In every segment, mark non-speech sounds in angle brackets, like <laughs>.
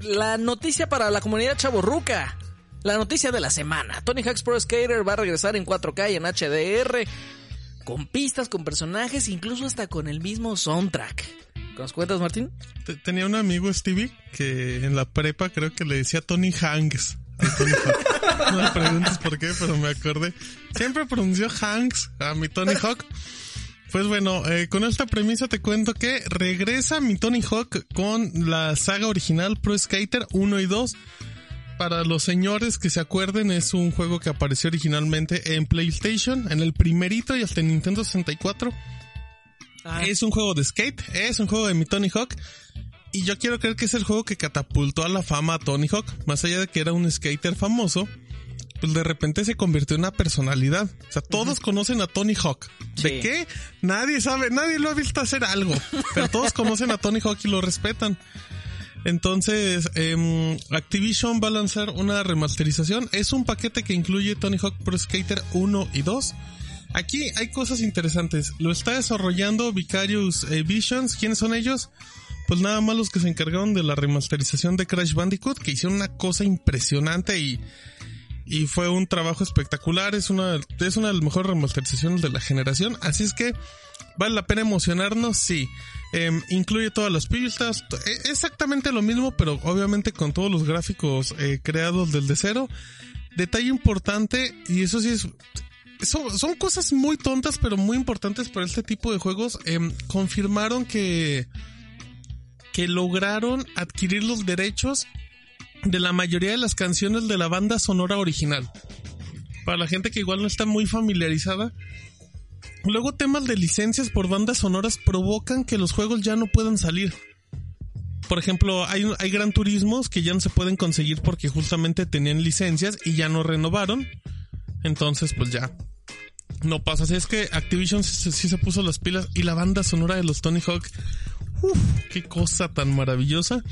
la noticia para la comunidad chaborruca. La noticia de la semana. Tony Hawk's Pro Skater va a regresar en 4K y en HDR. Con pistas, con personajes, incluso hasta con el mismo soundtrack. ¿Nos cuentas, Martín? Tenía un amigo, Stevie, que en la prepa creo que le decía Tony Hanks. no me preguntes por qué, pero me acordé. Siempre pronunció Hanks a mi Tony Hawk. Pues bueno, eh, con esta premisa te cuento que regresa mi Tony Hawk con la saga original Pro Skater 1 y 2. Para los señores que se acuerden, es un juego que apareció originalmente en PlayStation, en el primerito y hasta en Nintendo 64. Ah. Es un juego de skate, es un juego de mi Tony Hawk. Y yo quiero creer que es el juego que catapultó a la fama a Tony Hawk. Más allá de que era un skater famoso, pues de repente se convirtió en una personalidad. O sea, todos conocen a Tony Hawk. ¿De qué? Nadie sabe, nadie lo ha visto hacer algo. Pero todos conocen a Tony Hawk y lo respetan. Entonces, eh, Activision va a lanzar una remasterización. Es un paquete que incluye Tony Hawk Pro Skater 1 y 2. Aquí hay cosas interesantes. Lo está desarrollando Vicarious eh, Visions. ¿Quiénes son ellos? Pues nada más los que se encargaron de la remasterización de Crash Bandicoot, que hicieron una cosa impresionante y y fue un trabajo espectacular. Es una, es una de las mejores remasterizaciones de la generación. Así es que vale la pena emocionarnos, sí. Em, incluye todas las pistas, e, exactamente lo mismo, pero obviamente con todos los gráficos eh, creados desde cero. Detalle importante, y eso sí es son, son, cosas muy tontas, pero muy importantes para este tipo de juegos. Em, confirmaron que, que lograron adquirir los derechos de la mayoría de las canciones de la banda sonora original. Para la gente que igual no está muy familiarizada. Luego temas de licencias por bandas sonoras provocan que los juegos ya no puedan salir. Por ejemplo, hay, hay gran turismos que ya no se pueden conseguir porque justamente tenían licencias y ya no renovaron. Entonces, pues ya. No pasa. Así es que Activision sí, se puso las pilas y la banda sonora de los Tony Hawk. Uf, qué cosa tan maravillosa.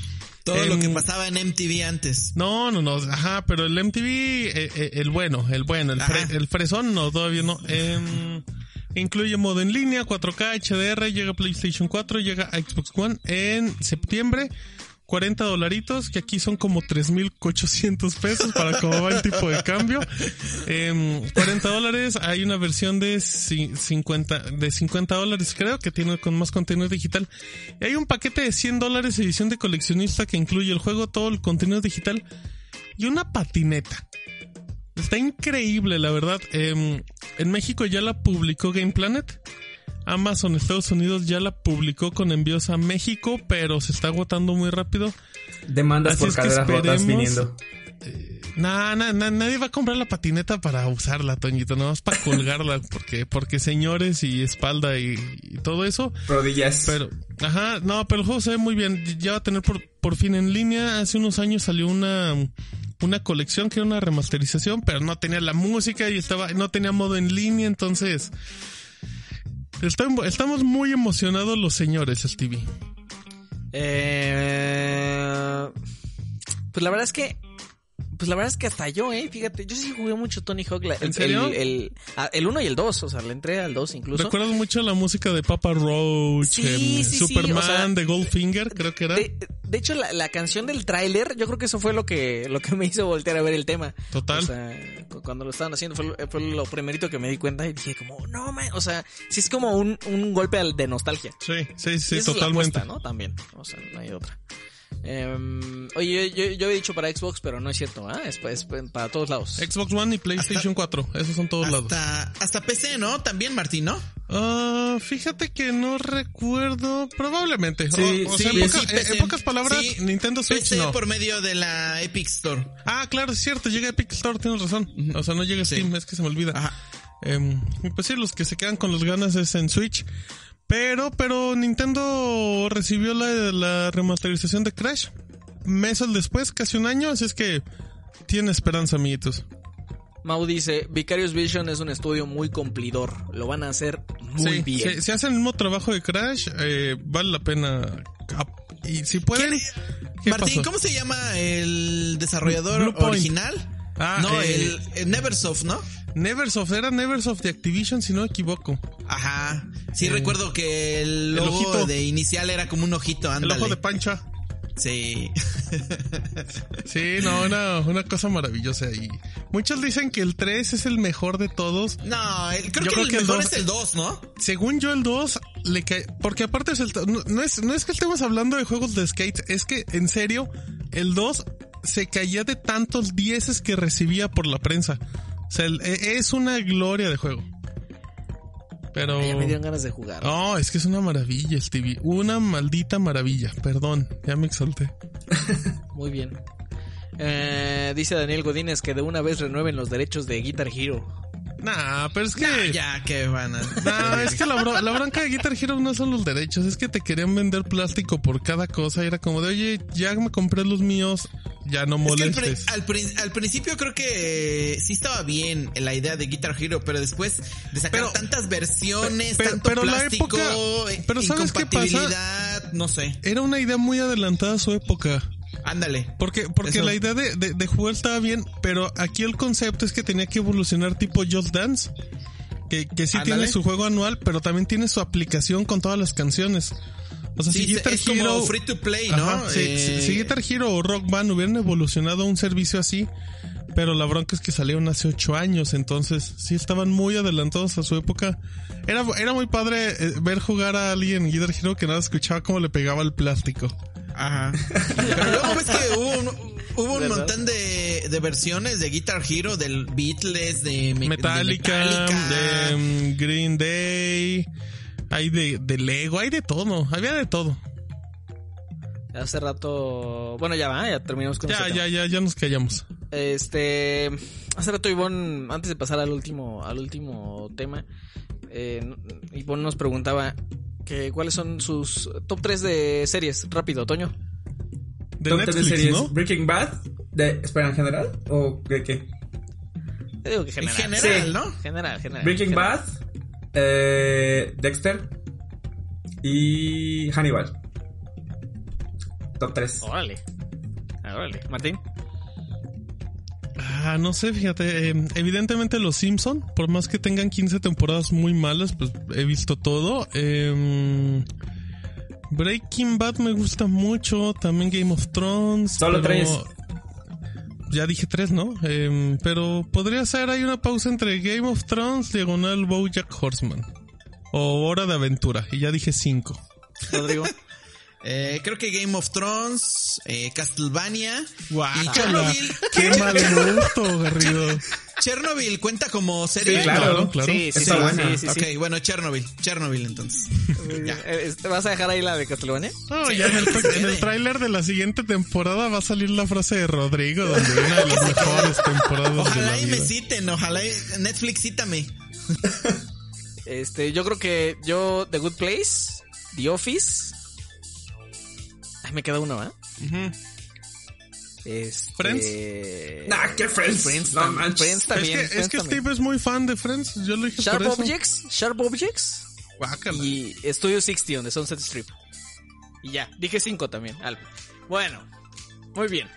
Todo lo que pasaba en MTV antes. No, no, no, ajá, pero el MTV, eh, eh, el bueno, el bueno, el, el fresón no, todavía no. Em, incluye modo en línea, 4K, HDR, llega PlayStation 4, llega a Xbox One en septiembre. 40 dolaritos, que aquí son como 3.800 pesos para cómo va el tipo de cambio. 40 em, dólares, hay una versión de 50, de 50 dólares creo, que tiene con más contenido digital. Y hay un paquete de 100 dólares edición de coleccionista que incluye el juego, todo el contenido digital y una patineta. Está increíble, la verdad. Em, en México ya la publicó Game Planet. Amazon Estados Unidos ya la publicó con envíos a México, pero se está agotando muy rápido. Demandas por caderas rotas viniendo. Eh, nadie va a comprar la patineta para usarla, Toñito, no más para colgarla, <laughs> porque, porque señores y espalda y, todo eso. Rodillas. Pero, ajá, no, pero el juego se ve muy bien. Ya va a tener por, por fin en línea. Hace unos años salió una, una colección que era una remasterización, pero no tenía la música y estaba, no tenía modo en línea, entonces estamos muy emocionados los señores, Stevie. Eh, pues la verdad es que pues la verdad es que hasta yo, eh, fíjate, yo sí jugué mucho Tony Hawk. ¿En serio? El, el, 1 y el 2, o sea, le entré al 2 incluso. Recuerdo mucho la música de Papa Roach, Superman, de Goldfinger, creo que era. De, hecho, la, la, canción del tráiler, yo creo que eso fue lo que, lo que me hizo voltear a ver el tema. Total. O sea, cuando lo estaban haciendo fue, fue lo primerito que me di cuenta y dije como, no, man, o sea, sí es como un, un golpe de nostalgia. Sí, sí, sí, totalmente. ¿no? También, o sea, no hay otra. Eh, oye, yo, yo, he dicho para Xbox, pero no es cierto, ¿ah? Es, para todos lados. Xbox One y PlayStation 4, esos son todos lados. Hasta PC, ¿no? También, Martín, ¿no? Uh, fíjate que no recuerdo, probablemente. Sí, o, sea, en, pocas palabras, Nintendo Switch PC por medio de la Epic Store. Ah, claro, es cierto, llega Epic Store, tienes razón. O sea, no llega Steam, es que se me olvida. Ajá. Eh, pues sí, los que se quedan con las ganas es en Switch. Pero, pero Nintendo recibió la, la remasterización de Crash meses después, casi un año, así es que tiene esperanza, amiguitos. Mau dice, Vicarious Vision es un estudio muy cumplidor, lo van a hacer muy bien. Si, hacen el mismo trabajo de Crash, eh, vale la pena. Y si pueden... Martín, ¿cómo se llama el desarrollador original? Ah, no, el, Neversoft, ¿no? Neversoft, era Neversoft de Activision, si no me equivoco. Ajá. Sí, recuerdo que el logo de inicial era como un ojito, ándale. El ojo de pancha. Sí. sí, no, una, una cosa maravillosa. Y muchos dicen que el 3 es el mejor de todos. No, creo, que, el mejor es el 2, ¿no? Según yo, el 2 le cae. Porque aparte es el. No, es, no es que estemos hablando de juegos de skate, es que en serio, el 2 se caía de tantos dieces que recibía por la prensa. O sea, e, es una gloria de juego. Pero. Ya me dieron ganas de jugar. No, es que es una maravilla, Stevie. Una maldita maravilla. Perdón, ya me exalté. <laughs> Muy bien. Eh, dice Daniel Godínez que de una vez renueven los derechos de Guitar Hero. Nah, pero es que. ya, que van a. Nah, es que la, bronca de Guitar Hero no son los derechos, es que te querían vender plástico por cada cosa. Y era como de, oye, ya me compré los míos, ya no molestes. al, principio creo que sí estaba bien la idea de Guitar Hero, pero después de sacar tantas versiones, tanto plástico, la época, pero ¿sabes qué pasa? no sé. Era una idea muy adelantada a su época. Ándale. Porque, porque la idea de, de, jugar estaba bien, pero aquí el concepto es que tenía que evolucionar tipo Just Dance. Que, que sí tiene su juego anual, pero también tiene su aplicación con todas las canciones. O sea, si Guitar Hero. free to play, ¿no? Eh, si, Guitar Hero o Rock Band hubieran evolucionado un servicio así, pero la bronca es que salieron hace ocho años, entonces sí estaban muy adelantados a su época. Era, era muy padre eh, ver jugar a alguien en Guitar Hero que nada escuchaba cómo le pegaba el plástico. Ajá. <laughs> Pero luego ves que hubo un, hubo un montón de, de, versiones de Guitar Hero, del Beatles, de, Metallica, de, mm, Green Day, hay de, de Lego, hay de todo, había de todo. Hace rato, bueno ya va, ya terminamos con Ya, ya, ya, ya nos callamos. Este, hace rato Ivonne, antes de pasar al último, al último tema, eh, Ivonne nos preguntaba ¿Cuáles son sus top 3 de series? Rápido, Toño. ¿De top 3 de series. Breaking Bad. De, ¿Espera, en general? ¿O de qué? Te digo que general. En general, ¿no? General, general. Breaking Bad. Eh, Dexter. Y Hannibal. Top 3. Órale. Órale. Martín. Ah, no sé, fíjate. Eh, evidentemente los Simpson, por más que tengan 15 temporadas muy malas, pues he visto todo. Em, Breaking Bad me gusta mucho, también Game of Thrones. Solo tres. Ya dije tres, ¿no? Em, pero podría ser, hay una pausa entre Game of Thrones, diagonal Bojack Horseman. O Hora de Aventura, y ya dije cinco. Rodrigo. <laughs> Eh, creo que Game of Thrones, eh, Castlevania y Chernobyl. Qué mal gusto, Garrido. Chernobyl cuenta como serie. Sí, claro, claro. Sí, sí, sí, sí, Ok, bueno, Chernobyl. Chernobyl, entonces. Eh, ¿Vas a dejar ahí la de Castlevania? No, ya en el, en el tráiler de la siguiente temporada va a salir la frase de Rodrigo, donde una de las mejores temporadas ojalá de la y me citen, ojalá y Netflix cítame. Este, yo creo que yo, The Good Place, The Office me queda uno, ¿eh? Este... ¿Friends? Nah, ¿qué Friends? Friends, no, Friends también. Es que, es que Steve es muy fan de Friends. Yo lo dije Sharp por Objects, Sharp Objects. Guácala. Y Studio 60 de Sunset Strip. Y ya, dije cinco también, algo. Bueno, muy bien.